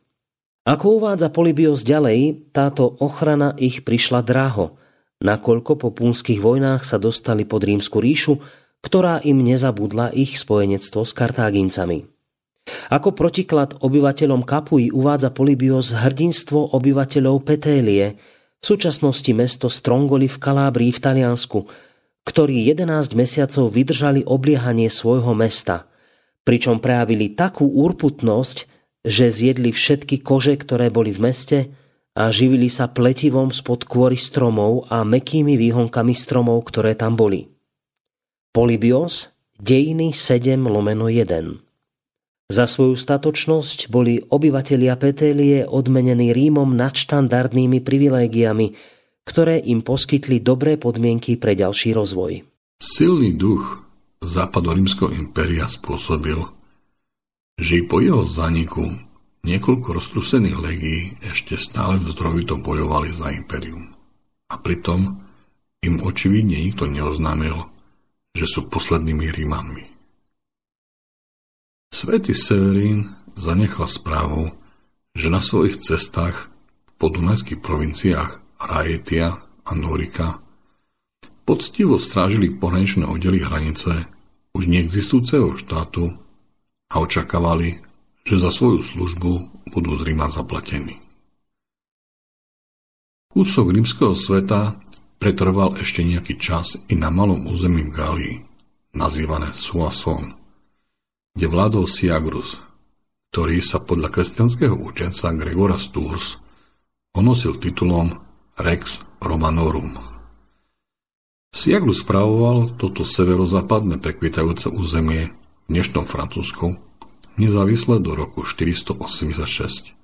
[SPEAKER 3] Ako uvádza Polybios ďalej, táto ochrana ich prišla draho – nakoľko po púnskych vojnách sa dostali pod rímsku ríšu, ktorá im nezabudla ich spojenectvo s Kartágincami. Ako protiklad obyvateľom Kapuji uvádza Polybios hrdinstvo obyvateľov Petélie, v súčasnosti mesto Strongoli v Kalábrii v Taliansku, ktorí 11 mesiacov vydržali obliehanie svojho mesta, pričom prejavili takú úrputnosť, že zjedli všetky kože, ktoré boli v meste, a živili sa pletivom spod kôry stromov a mekými výhonkami stromov, ktoré tam boli. Polybios, dejiny 7 lomeno 1. Za svoju statočnosť boli obyvatelia Petélie odmenení Rímom nadštandardnými privilégiami, ktoré im poskytli dobré podmienky pre ďalší rozvoj.
[SPEAKER 2] Silný duch západorímskeho impéria spôsobil, že po jeho zaniku Niekoľko roztrusených legií ešte stále vzdrojito bojovali za imperium. A pritom im očividne nikto neoznámil, že sú poslednými Rímanmi. Svetý Severín zanechal správu, že na svojich cestách v podunajských provinciách Raetia a Norika poctivo strážili pohraničné oddely hranice už neexistujúceho štátu a očakávali, že za svoju službu budú z Ríma zaplatení. Kúsok rímskeho sveta pretrval ešte nejaký čas i na malom území v Gálii, nazývané Suason, kde vládol Siagrus, ktorý sa podľa kresťanského učenca Gregora Sturs onosil titulom Rex Romanorum. Siagrus spravoval toto severozápadné prekvitajúce územie v dnešnom Francúzsku nezávisle do roku 486,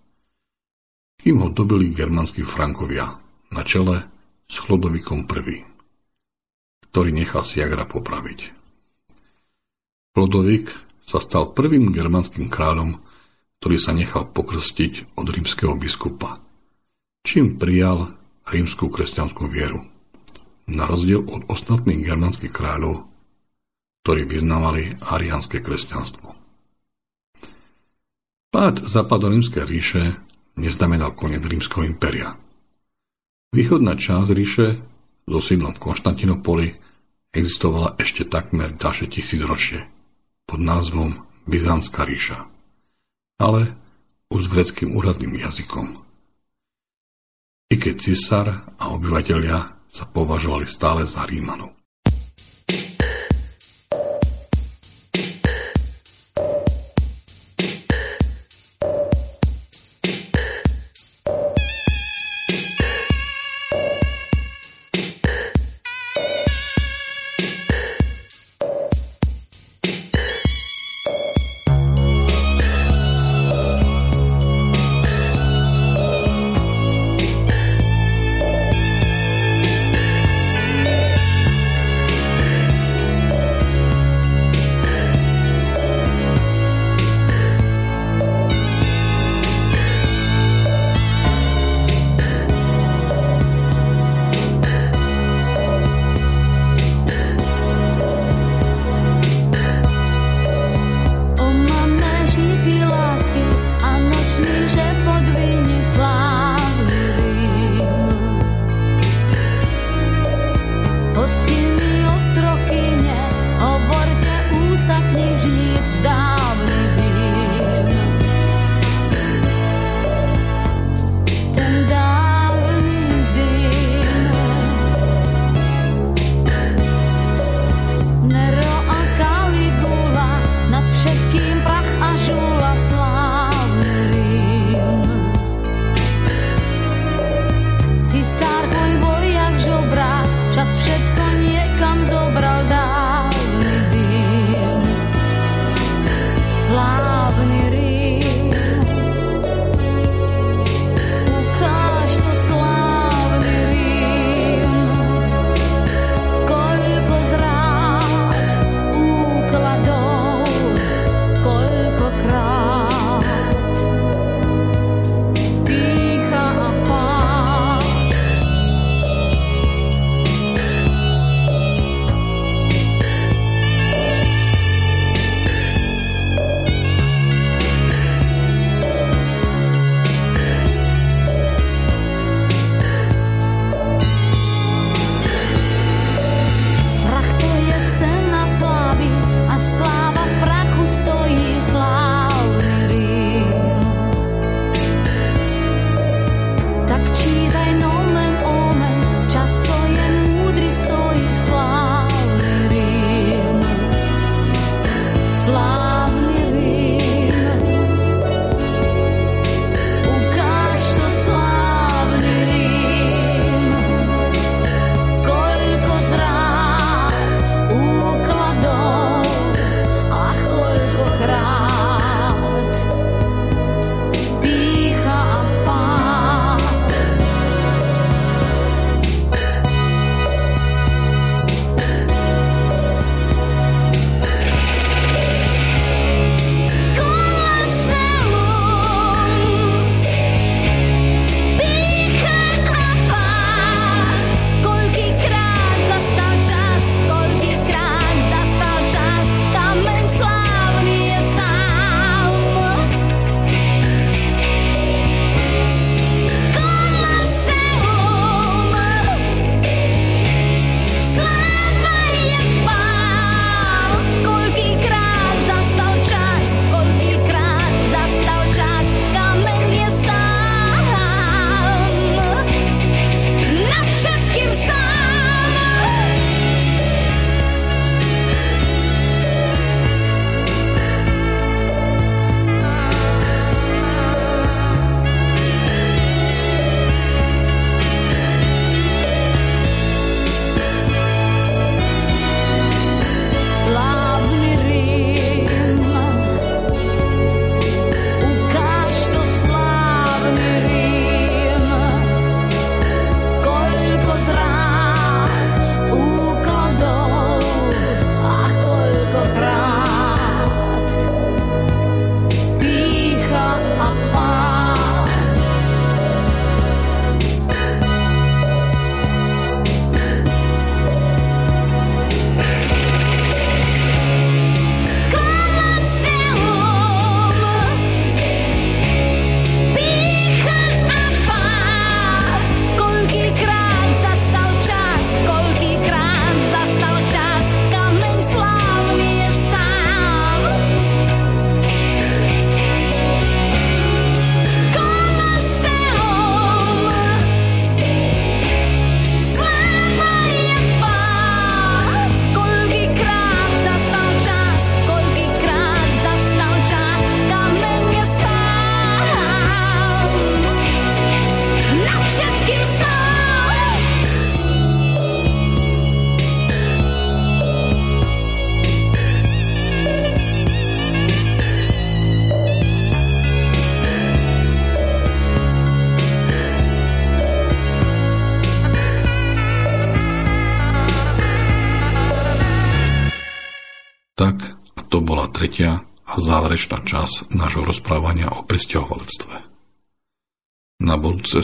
[SPEAKER 2] kým ho dobili germanskí Frankovia na čele s Chlodovikom I, ktorý nechal Siagra popraviť. Chlodovik sa stal prvým germanským kráľom, ktorý sa nechal pokrstiť od rímskeho biskupa, čím prijal rímskú kresťanskú vieru. Na rozdiel od ostatných germanských kráľov, ktorí vyznávali ariánske kresťanstvo. Pád západorímskej ríše neznamenal koniec rímskeho impéria. Východná časť ríše so sídlom v Konštantinopoli existovala ešte takmer ďalšie tisícročie pod názvom Byzantská ríša, ale už s greckým úradným jazykom. I keď cisár a obyvateľia sa považovali stále za Rímanov.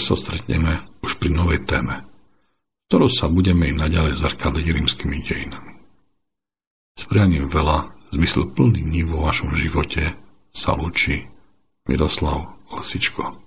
[SPEAKER 2] Sa stretneme už pri novej téme, ktorou sa budeme i naďalej zrkadliť rímskymi dejinami. S prianím veľa zmysl plný dní vo vašom živote sa lúči Miroslav Lesičko.